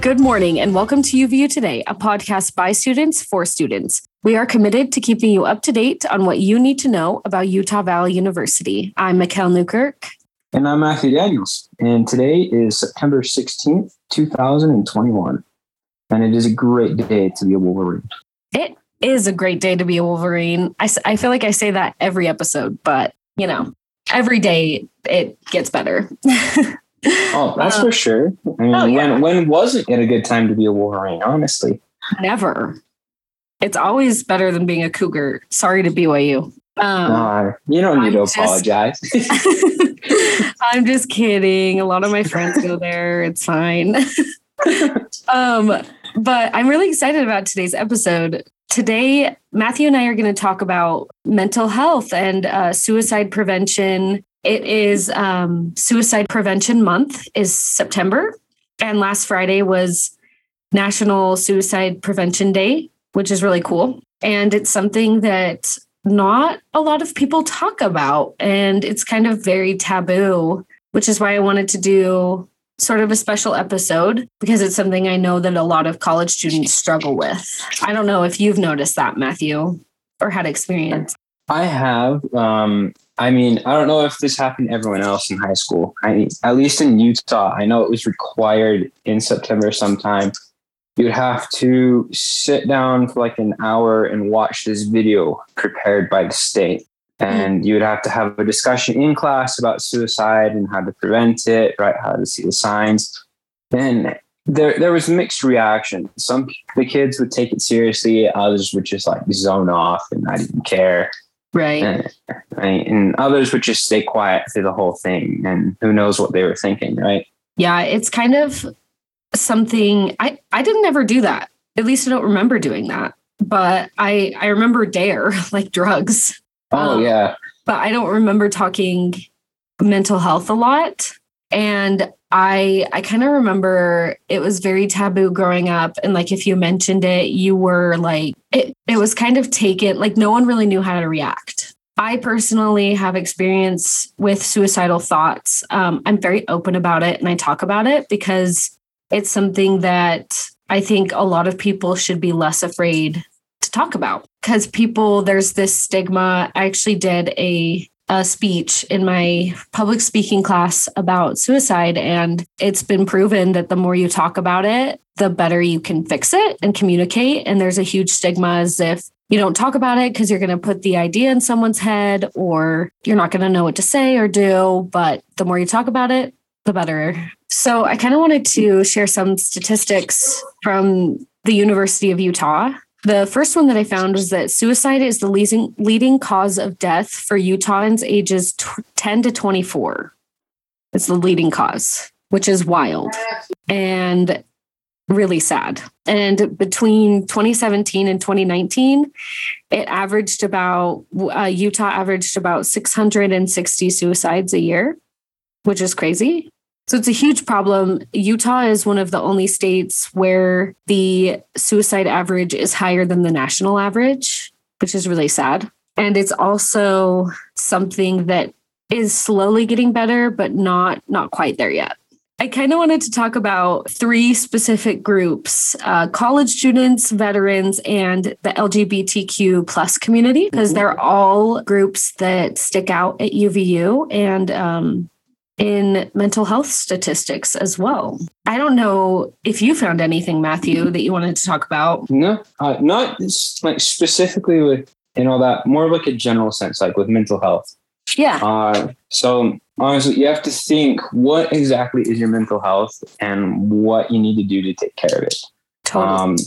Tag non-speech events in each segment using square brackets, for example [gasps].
Good morning and welcome to UVU Today, a podcast by students for students. We are committed to keeping you up to date on what you need to know about Utah Valley University. I'm Mikkel Newkirk. And I'm Matthew Daniels. And today is September 16th, 2021. And it is a great day to be a Wolverine. It is a great day to be a Wolverine. I, I feel like I say that every episode, but you know, every day it gets better. [laughs] Oh, [laughs] that's for sure. I mean, oh, yeah. when when wasn't it a good time to be a Wolverine? Honestly, never. It's always better than being a Cougar. Sorry to BYU. Um, you don't need I'm to apologize. [laughs] [laughs] I'm just kidding. A lot of my friends go there. It's fine. um, but I'm really excited about today's episode. Today, Matthew and I are going to talk about mental health and uh, suicide prevention it is um, Suicide Prevention Month is September, and last Friday was National Suicide Prevention Day, which is really cool. And it's something that not a lot of people talk about, and it's kind of very taboo, which is why I wanted to do sort of a special episode because it's something I know that a lot of college students struggle with. I don't know if you've noticed that, Matthew, or had experience. I have. Um, I mean, I don't know if this happened to everyone else in high school. I at least in Utah, I know it was required in September sometime. You'd have to sit down for like an hour and watch this video prepared by the state. Mm-hmm. And you would have to have a discussion in class about suicide and how to prevent it, right? How to see the signs. And there there was mixed reaction. Some the kids would take it seriously, others would just like zone off and not even care. Right. And, right. And others would just stay quiet through the whole thing. And who knows what they were thinking, right? Yeah, it's kind of something I, I didn't ever do that. At least I don't remember doing that. But I I remember dare, [laughs] like drugs. Oh um, yeah. But I don't remember talking mental health a lot. And I I kind of remember it was very taboo growing up and like if you mentioned it you were like it it was kind of taken like no one really knew how to react. I personally have experience with suicidal thoughts. Um, I'm very open about it and I talk about it because it's something that I think a lot of people should be less afraid to talk about because people there's this stigma. I actually did a a speech in my public speaking class about suicide. And it's been proven that the more you talk about it, the better you can fix it and communicate. And there's a huge stigma as if you don't talk about it because you're going to put the idea in someone's head or you're not going to know what to say or do. But the more you talk about it, the better. So I kind of wanted to share some statistics from the University of Utah the first one that I found was that suicide is the leading, leading cause of death for Utahns ages 10 to 24. It's the leading cause, which is wild and really sad. And between 2017 and 2019, it averaged about, uh, Utah averaged about 660 suicides a year, which is crazy. So it's a huge problem. Utah is one of the only states where the suicide average is higher than the national average, which is really sad. And it's also something that is slowly getting better, but not not quite there yet. I kind of wanted to talk about three specific groups: uh, college students, veterans, and the LGBTQ plus community, because they're all groups that stick out at UVU, and um, in mental health statistics as well. I don't know if you found anything, Matthew, that you wanted to talk about. No, uh, not like specifically with you know that more of like a general sense, like with mental health. Yeah. Uh, so honestly, you have to think what exactly is your mental health and what you need to do to take care of it. Totally.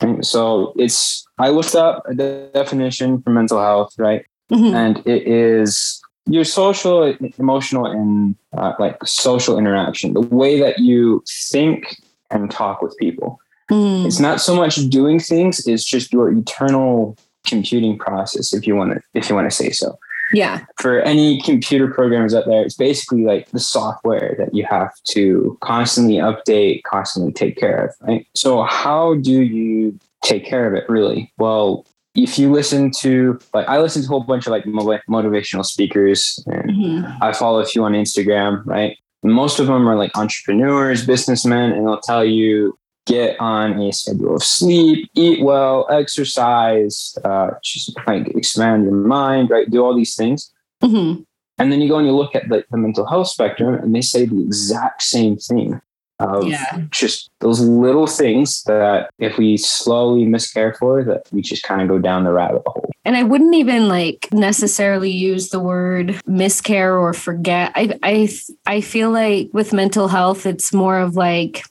Um, so it's I looked up a definition for mental health, right? Mm-hmm. And it is your social, emotional, and uh, like social interaction, the way that you think and talk with people. Mm. It's not so much doing things; it's just your eternal computing process, if you want to, if you want to say so. Yeah. For any computer programmers out there, it's basically like the software that you have to constantly update, constantly take care of, right? So, how do you take care of it really? Well, if you listen to like I listen to a whole bunch of like motivational speakers and mm-hmm. I follow a few on Instagram, right? most of them are like entrepreneurs, businessmen, and they'll tell you get on a schedule of sleep, eat well, exercise, uh, just like expand your mind, right? Do all these things. Mm-hmm. And then you go and you look at the, the mental health spectrum and they say the exact same thing of Yeah. just those little things that if we slowly miscare for that we just kind of go down the rabbit hole. And I wouldn't even like necessarily use the word miscare or forget. I I I feel like with mental health, it's more of like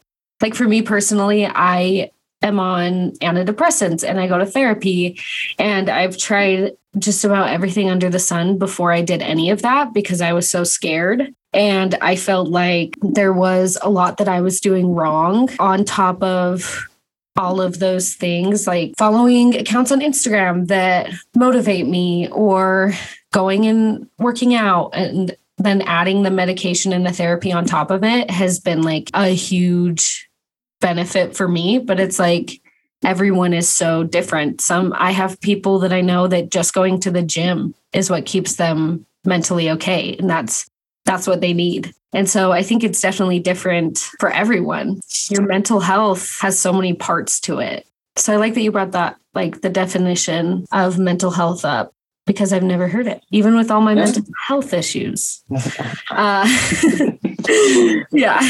like for me personally, I am on antidepressants and I go to therapy and I've tried just about everything under the sun before I did any of that because I was so scared. And I felt like there was a lot that I was doing wrong on top of all of those things, like following accounts on Instagram that motivate me or going and working out and then adding the medication and the therapy on top of it has been like a huge benefit for me. But it's like everyone is so different. Some I have people that I know that just going to the gym is what keeps them mentally okay. And that's that's what they need. And so I think it's definitely different for everyone. Your mental health has so many parts to it. So I like that you brought that, like the definition of mental health up because I've never heard it, even with all my Yeah. mental health issues. [laughs] Uh, [laughs] yeah.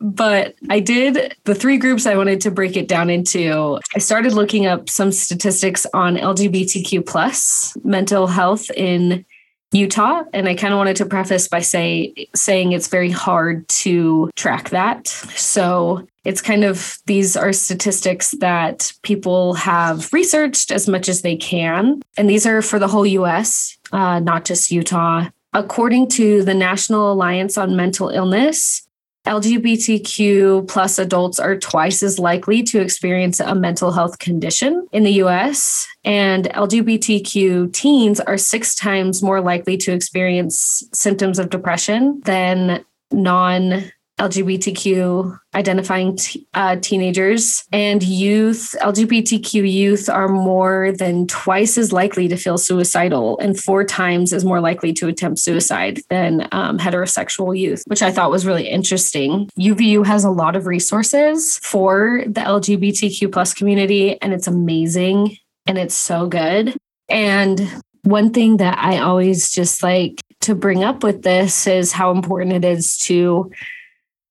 But I did the three groups I wanted to break it down into. I started looking up some statistics on LGBTQ plus mental health in Utah. And I kind of wanted to preface by say saying it's very hard to track that. So it's kind of these are statistics that people have researched as much as they can. And these are for the whole US, uh, not just Utah. According to the National Alliance on Mental Illness, LGBTQ plus adults are twice as likely to experience a mental health condition in the US, and LGBTQ teens are six times more likely to experience symptoms of depression than non LGBTQ identifying t- uh, teenagers and youth. LGBTQ youth are more than twice as likely to feel suicidal and four times as more likely to attempt suicide than um, heterosexual youth, which I thought was really interesting. UVU has a lot of resources for the LGBTQ plus community, and it's amazing and it's so good. And one thing that I always just like to bring up with this is how important it is to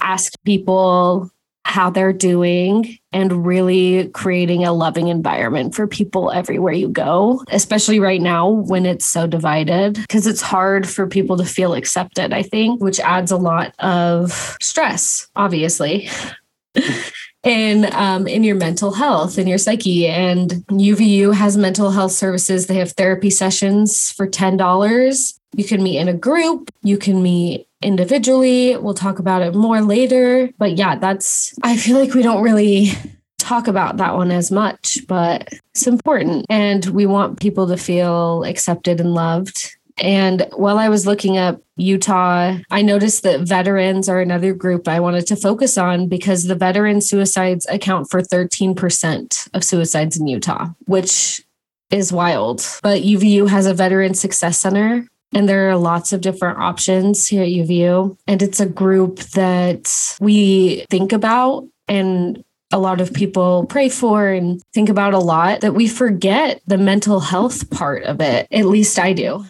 ask people how they're doing and really creating a loving environment for people everywhere you go, especially right now when it's so divided, because it's hard for people to feel accepted, I think, which adds a lot of stress, obviously. [laughs] in um, in your mental health in your psyche and uvu has mental health services they have therapy sessions for $10 you can meet in a group you can meet individually we'll talk about it more later but yeah that's i feel like we don't really talk about that one as much but it's important and we want people to feel accepted and loved and while I was looking up Utah, I noticed that veterans are another group I wanted to focus on because the veteran suicides account for 13% of suicides in Utah, which is wild. But UVU has a veteran success center. And there are lots of different options here at UVU. And it's a group that we think about and a lot of people pray for and think about a lot that we forget the mental health part of it. At least I do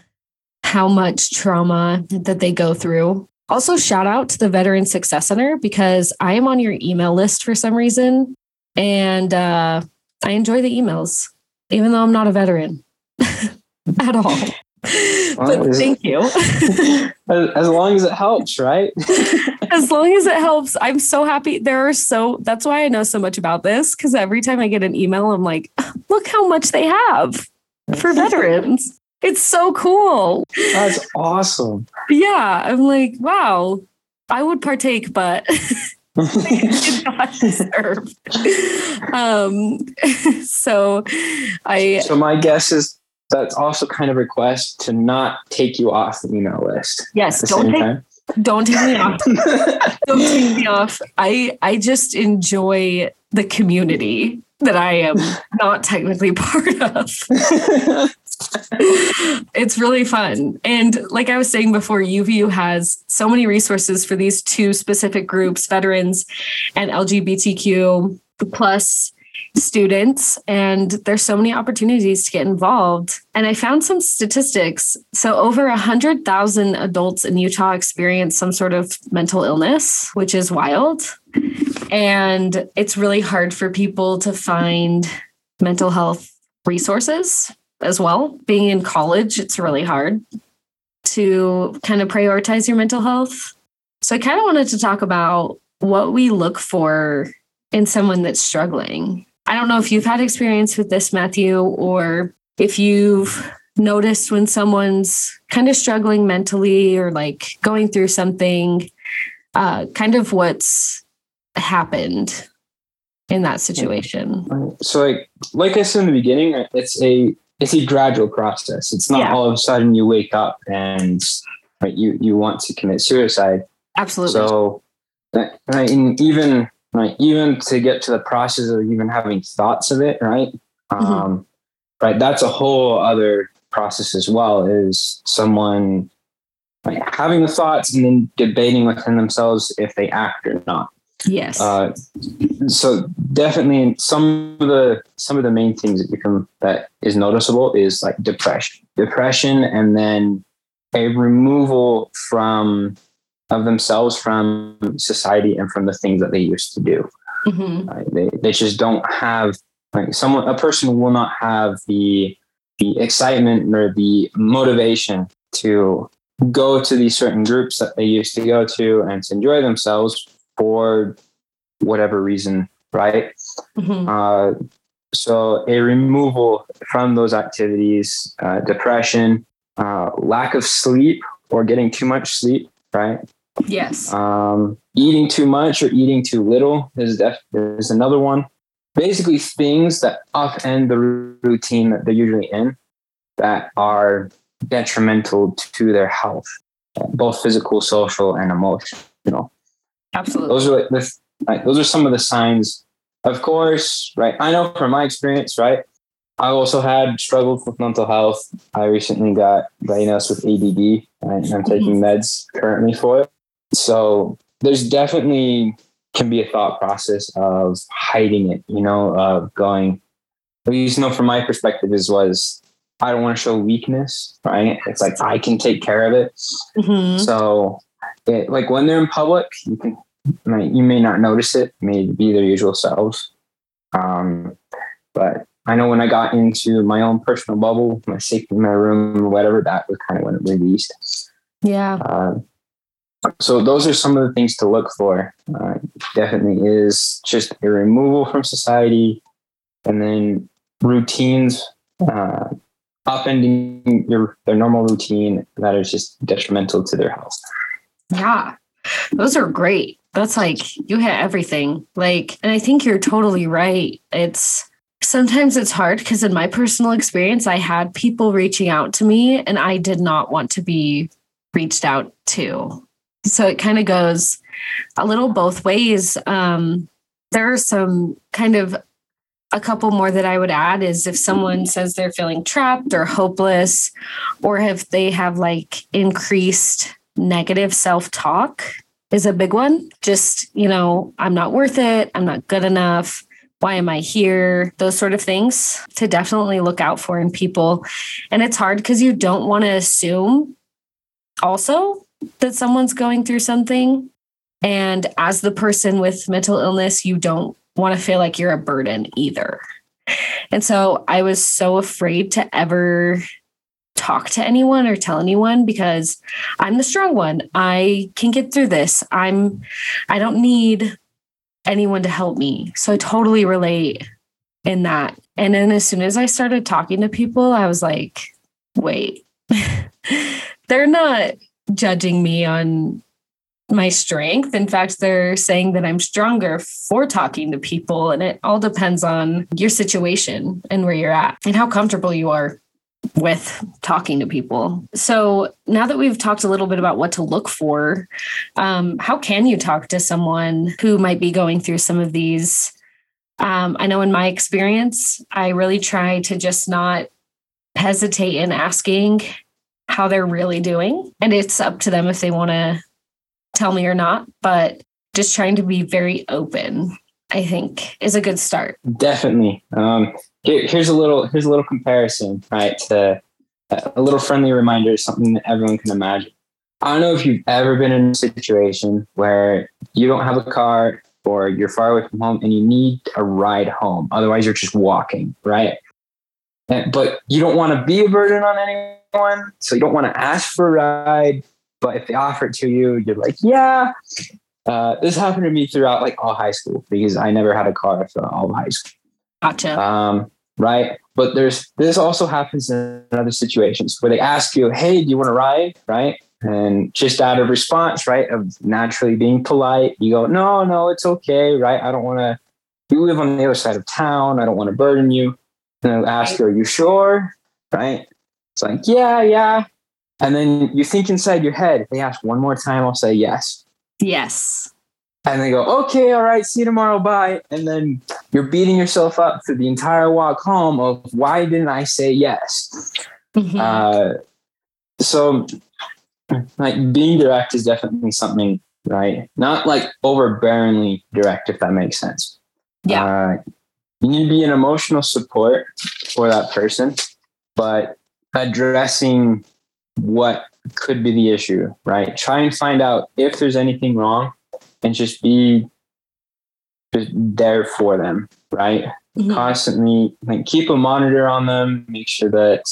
how much trauma that they go through. Also, shout out to the Veteran Success Center because I am on your email list for some reason. And uh, I enjoy the emails, even though I'm not a veteran [laughs] at all. But thank you. [laughs] as, as long as it helps, right? [laughs] as long as it helps, I'm so happy. There are so, that's why I know so much about this because every time I get an email, I'm like, [laughs] look how much they have for veterans. It's so cool. That's awesome. Yeah, I'm like, wow, I would partake, but did not deserve. Um, so I so my guess is that's also kind of request to not take you off the email list. yes, don't take time. don't take me off. [laughs] Don't take me off. I I just enjoy the community that I am not technically [laughs] part of. it's really fun. And like I was saying before, UVU has so many resources for these two specific groups, veterans and LGBTQ plus students and there's so many opportunities to get involved. And i found some statistics. So over 100000 adults in utah experience some sort of mental illness which is wild. And it's really hard for people to find mental health resources as well. Being in college it's really hard to kind of prioritize your mental health. So i kind of wanted to talk about what we look for in someone that's struggling I don't know if you've had experience with this, Matthew, or if you've noticed when someone's kind of struggling mentally or like going through something, uh, kind of what's happened in that situation. So, like, like I said in the beginning, it's a it's a gradual process. It's not yeah. all of a sudden you wake up and right, you you want to commit suicide. Absolutely. So, right, and even right? Even to get to the process of even having thoughts of it, right? Mm-hmm. Um, right. That's a whole other process as well. Is someone like, having the thoughts and then debating within themselves if they act or not. Yes. Uh, so definitely, some of the some of the main things that become that is noticeable is like depression, depression, and then a removal from of themselves from society and from the things that they used to do. Mm-hmm. They, they just don't have like someone a person will not have the the excitement or the motivation to go to these certain groups that they used to go to and to enjoy themselves for whatever reason, right? Mm-hmm. Uh, so a removal from those activities, uh, depression, uh, lack of sleep or getting too much sleep, right? Yes. Um, eating too much or eating too little is def- is another one. Basically, things that upend the routine that they're usually in that are detrimental to their health, both physical, social, and emotional. Absolutely. Those are like the, like, those are some of the signs. Of course, right? I know from my experience, right? I also had struggled with mental health. I recently got diagnosed with ADD, and I'm taking mm-hmm. meds currently for it. So there's definitely can be a thought process of hiding it, you know, of going, at least, you know, from my perspective is was I don't want to show weakness, right? It's like I can take care of it. Mm-hmm. So it, like when they're in public, you can, you may not notice it, may be their usual selves. Um, but I know when I got into my own personal bubble, my safety in my room or whatever, that was kind of when it released. Yeah. Uh, so those are some of the things to look for. Uh, definitely is just a removal from society, and then routines, uh, upending your their normal routine that is just detrimental to their health. Yeah, those are great. That's like you hit everything. Like, and I think you're totally right. It's sometimes it's hard because in my personal experience, I had people reaching out to me, and I did not want to be reached out to so it kind of goes a little both ways. Um, there are some kind of a couple more that I would add is if someone says they're feeling trapped or hopeless, or if they have like increased negative self talk, is a big one. Just, you know, I'm not worth it. I'm not good enough. Why am I here? Those sort of things to definitely look out for in people. And it's hard because you don't want to assume also that someone's going through something. And as the person with mental illness, you don't want to feel like you're a burden either. And so I was so afraid to ever talk to anyone or tell anyone because I'm the strong one. I can get through this. I'm I don't need anyone to help me. So I totally relate in that. And then as soon as I started talking to people, I was like, wait. [laughs] they're not judging me on my strength. In fact, they're saying that I'm stronger for talking to people. And it all depends on your situation and where you're at and how comfortable you are with talking to people. So now that we've talked a little bit about what to look for, um, how can you talk to someone who might be going through some of these Um, I know in my experience, I really try to just not hesitate in asking how they're really doing. And it's up to them if they want to tell me or not. But just trying to be very open, I think, is a good start. Definitely. Um, here, here's a little here's a little comparison, right? To a little friendly reminder, something that everyone can imagine. I don't know if you've ever been in a situation where you don't have a car or you're far away from home and you need a ride home. Otherwise, you're just walking, right? But you don't want to be a burden on anyone. So you don't want to ask for a ride. But if they offer it to you, you're like, yeah. Uh, this happened to me throughout like all high school because I never had a car for all of high school. Gotcha. Um, right. But there's this also happens in other situations where they ask you, hey, do you want to ride? Right. And just out of response, right, of naturally being polite, you go, no, no, it's okay, right? I don't want to, you live on the other side of town. I don't want to burden you. And I'll ask you, are you sure? Right? It's like, yeah, yeah. And then you think inside your head, they ask one more time, I'll say yes. Yes. And they go, okay, all right, see you tomorrow, bye. And then you're beating yourself up for the entire walk home of why didn't I say yes? Mm-hmm. Uh, so like being direct is definitely something, right? Not like overbearingly direct, if that makes sense. Yeah. Uh, you need to be an emotional support for that person, but addressing what could be the issue, right? Try and find out if there's anything wrong and just be just there for them, right? Mm-hmm. Constantly like keep a monitor on them, make sure that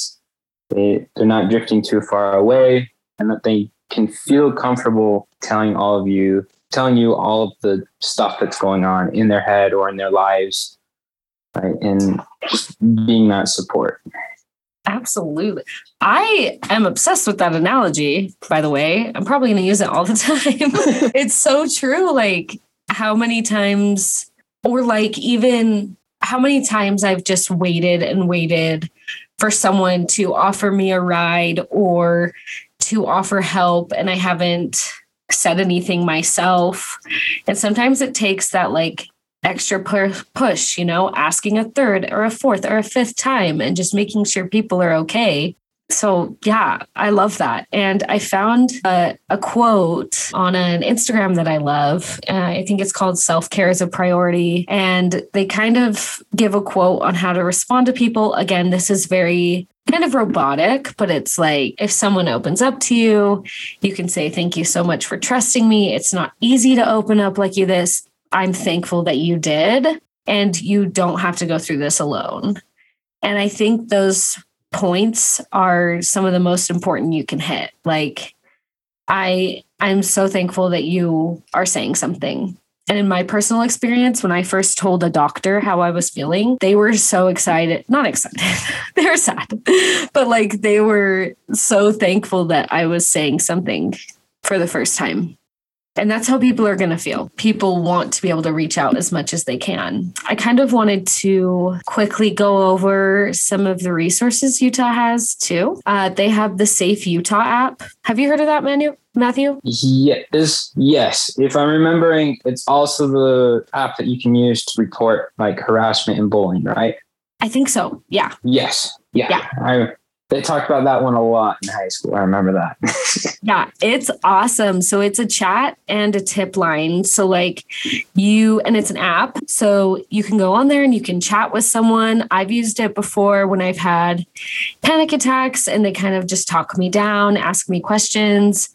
they, they're not drifting too far away and that they can feel comfortable telling all of you, telling you all of the stuff that's going on in their head or in their lives, right? And just being that support. Absolutely. I am obsessed with that analogy, by the way. I'm probably going to use it all the [laughs] time. it's so true. Like, how many times, or like, even how many times I've just waited and waited for someone to offer me a ride or to offer help and I haven't said anything myself. And sometimes it takes that like extra push, you know, asking a third or a fourth or a fifth time and just making sure people are okay. So, yeah, I love that. And I found a, a quote on an Instagram that I love. Uh, I think it's called Self Care is a Priority. And they kind of give a quote on how to respond to people. Again, this is very kind of robotic, but it's like if someone opens up to you, you can say, Thank you so much for trusting me. It's not easy to open up like you this. I'm thankful that you did. And you don't have to go through this alone. And I think those points are some of the most important you can hit. Like, I I'm so thankful that you are saying something and in my personal experience, when I first told a doctor how I was feeling, they were so excited, not excited, [laughs] they were sad, but like they were so thankful that I was saying something for the first time. And that's how people are going to feel. People want to be able to reach out as much as they can. I kind of wanted to quickly go over some of the resources Utah has too. Uh, they have the Safe Utah app. Have you heard of that, Manu? Matthew? Yes, yes. If I'm remembering, it's also the app that you can use to report like harassment and bullying, right? I think so. Yeah. Yes. Yeah. yeah. I, they talked about that one a lot in high school. I remember that. [laughs] yeah, it's awesome. So it's a chat and a tip line. So like you and it's an app. So you can go on there and you can chat with someone. I've used it before when I've had panic attacks and they kind of just talk me down, ask me questions.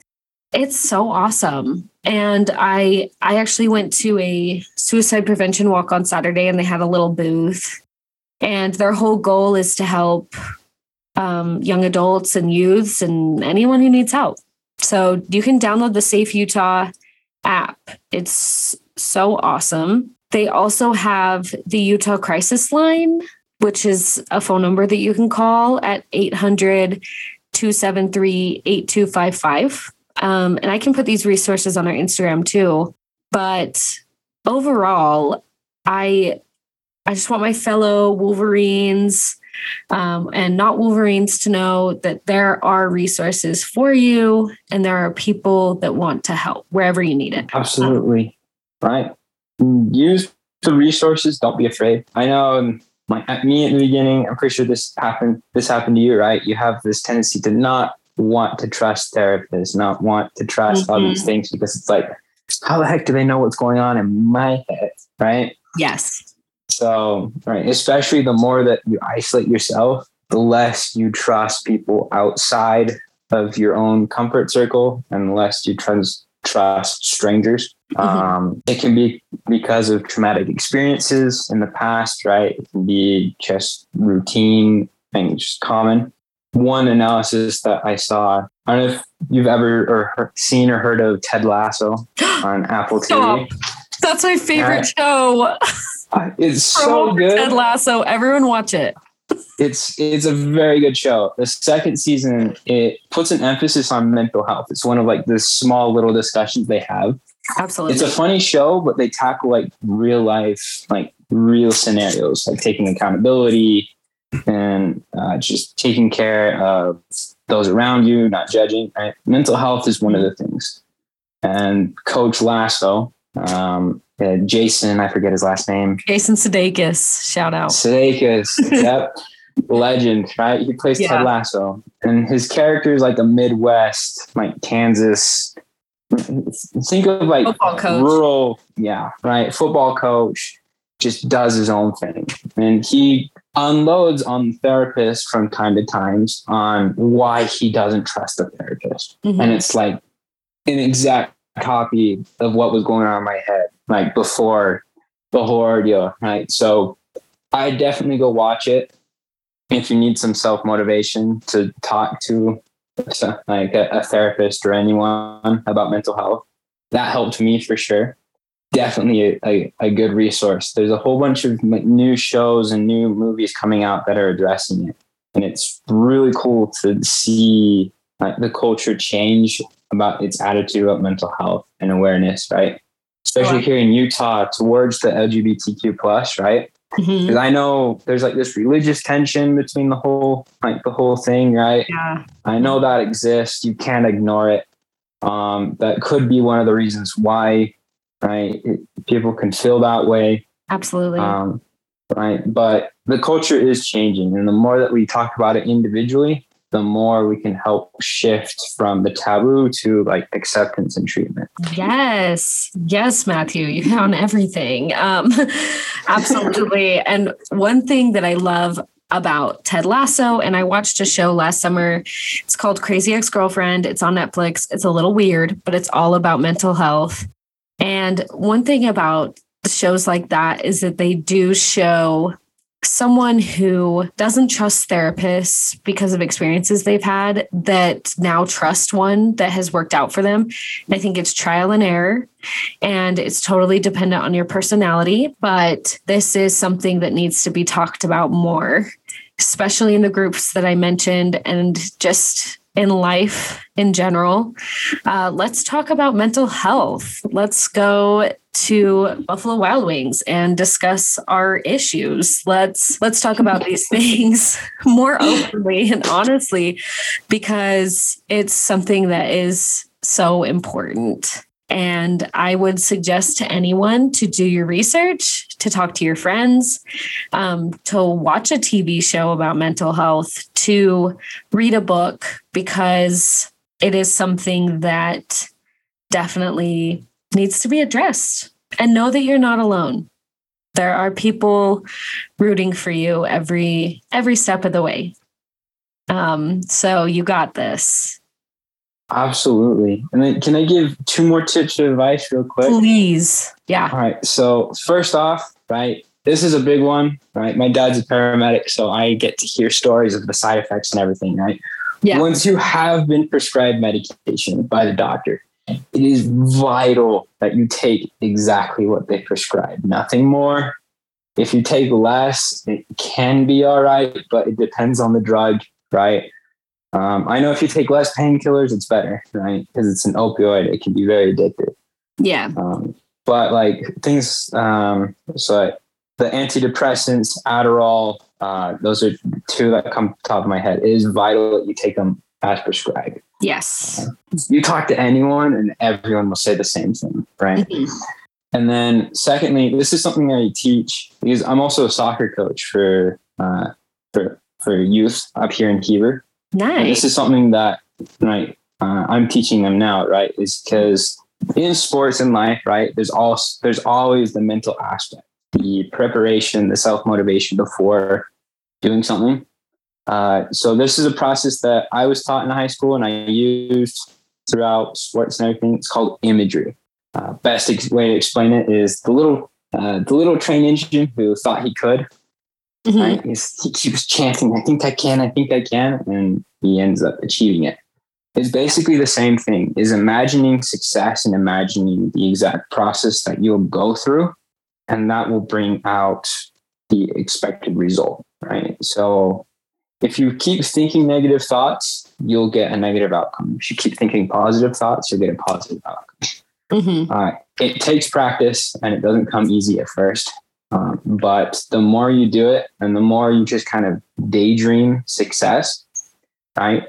It's so awesome. And I I actually went to a suicide prevention walk on Saturday and they had a little booth. And their whole goal is to help um, young adults and youths and anyone who needs help. So you can download the Safe Utah app. It's so awesome. They also have the Utah Crisis Line, which is a phone number that you can call at 800 273 8255. Um, and I can put these resources on our Instagram too. But overall, I I just want my fellow Wolverines um, and not Wolverines to know that there are resources for you and there are people that want to help wherever you need it. Absolutely. Right. Use the resources. Don't be afraid. I know like at me at the beginning, I'm pretty sure this happened. This happened to you, right? You have this tendency to not want to trust therapists, not want to trust mm-hmm. all these mm-hmm. things because it's like, how the heck do they know what's going on in my head, right? Yes. So, right, especially the more that you isolate yourself, the less you trust people outside of your own comfort circle and the less you trust trust strangers. Mm-hmm. Um, it can be because of traumatic experiences in the past, right? It can be just routine and just common. One analysis that I saw, I don't know if you've ever or seen or heard of Ted Lasso [gasps] on Apple TV. That's my favorite show. [laughs] It's so good. Ted Lasso. Everyone watch it [laughs] it's it's a very good show. The second season it puts an emphasis on mental health. It's one of like the small little discussions they have. Absolutely. It's a funny show, but they tackle like real life, like real scenarios, like taking accountability and uh, just taking care of those around you, not judging. Right? Mental health is one of the things. And Coach Lasso, um, uh, Jason, I forget his last name. Jason Sudeikis, shout out. Sudeikis, [laughs] yep, legend, right? He plays yeah. Ted Lasso, and his character is like a Midwest, like Kansas. Think of like rural, yeah, right. Football coach just does his own thing, and he unloads on the therapist from time to time on why he doesn't trust the therapist, mm-hmm. and it's like an exact copy of what was going on in my head like before the whole ordeal, right? So I definitely go watch it if you need some self motivation to talk to like a, a, therapist or anyone about mental health. That helped me for sure. Definitely a, a, a good resource. There's a whole bunch of new shows and new movies coming out that are addressing it, and it's really cool to see like the culture change about its attitude about mental health and awareness, right? Especially here in Utah, towards the LGBTQ plus, right? Because mm-hmm. I know there's like this religious tension between the whole like the whole thing, right? Yeah. I know that exists. You can't ignore it. Um, that could be one of the reasons why, right? It, people can feel that way. Absolutely. Um, right. But the culture is changing, and the more that we talk about it individually, the more we can help shift from the taboo to like acceptance and treatment. Yes. Yes, Matthew, you found everything. Um, [laughs] absolutely. and one thing that I love about Ted Lasso, and I watched a show last summer. It's called Crazy Ex Girlfriend. It's on Netflix. It's a little weird, but it's all about mental health. And one thing about shows like that is that they do show someone who doesn't trust therapists because of experiences they've had that now trust one that has worked out for them. I think it's trial and error and it's totally dependent on your personality, but this is something that needs to be talked about more, especially in the groups that I mentioned and just in life in general. Uh, let's talk about mental health. Let's go to Buffalo Wild Wings and discuss our issues. Let's let's talk about [laughs] these things [laughs] more openly and honestly because it's something that is so important. And I would suggest to anyone to do your research, to talk to your friends, um, to watch a TV show about mental health, to read a book, because it is something that definitely needs to be addressed. And know that you're not alone. There are people rooting for you every every step of the way. Um, so you got this. Absolutely. And then can I give two more tips of advice real quick? Please. Yeah. All right. So first off, right, this is a big one, right? My dad's a paramedic, so I get to hear stories of the side effects and everything, right? Yeah. Once you have been prescribed medication by the doctor, it is vital that you take exactly what they prescribe, nothing more. If you take less, it can be all right, but it depends on the drug, right? Um, I know if you take less painkillers, it's better, right? Because it's an opioid, it can be very addictive. Yeah. Um, but like things, um, so the antidepressants, Adderall, uh, those are two that come top of my head. It is vital that you take them as prescribed. Yes. Uh, you talk to anyone, and everyone will say the same thing, right? Mm-hmm. And then, secondly, this is something I teach because I'm also a soccer coach for uh, for for youth up here in Heber. Nice. And this is something that right uh, I'm teaching them now. Right, is because in sports and life, right, there's all there's always the mental aspect, the preparation, the self motivation before doing something. Uh, so this is a process that I was taught in high school and I used throughout sports and everything. It's called imagery. Uh, best ex- way to explain it is the little uh, the little train engine who thought he could. Mhm. Right? He's, he keeps chanting, "I think I can, I think I can," and he ends up achieving it. It's basically the same thing: is imagining success and imagining the exact process that you'll go through, and that will bring out the expected result. Right. So if you keep thinking negative thoughts, you'll get a negative outcome. If you keep thinking positive thoughts, you'll get a positive outcome. Mhm. Uh, it takes practice and it doesn't come easy at first. Um, but the more you do it and the more you just kind of daydream success, right?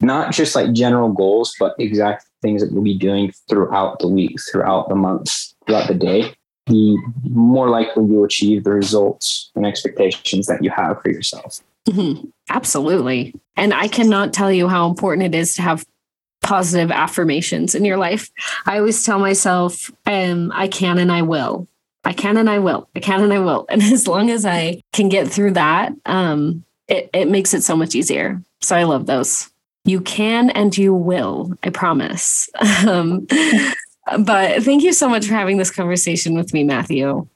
Not just like general goals, but exact things that you'll be doing throughout the week, throughout the months, throughout the day, the more likely you'll achieve the results and expectations that you have for yourself. Mhm. Absolutely. And I cannot tell you how important it is to have positive affirmations in your life. I always tell myself, um, I can and I will. I can and I will. I can and I will. [laughs] And as long as I can get through that, um, it, it makes it so much easier. So I love those. You can and you will. I promise. [laughs] Um, but thank you so much for having this conversation with me, Matthew.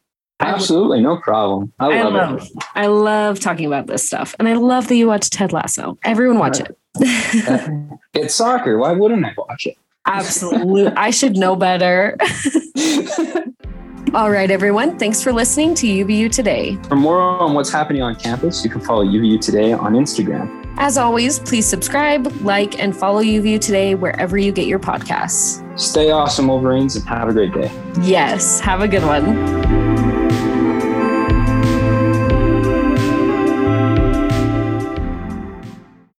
Absolutely, no problem. I I love, love, it. I love talking about this stuff, and I love that you watch Ted Lasso. Everyone watch it. [laughs] It's soccer. Why wouldn't I watch it? Absolutely, I should know better. [laughs] All right, everyone. Thanks for listening to UVU today. For more on what's happening on campus, you can follow UVU Today on Instagram. As always, please subscribe, like, and follow UVU today wherever you get your podcasts. Stay awesome, Wolverines, and have a great day. Yes, have a good one.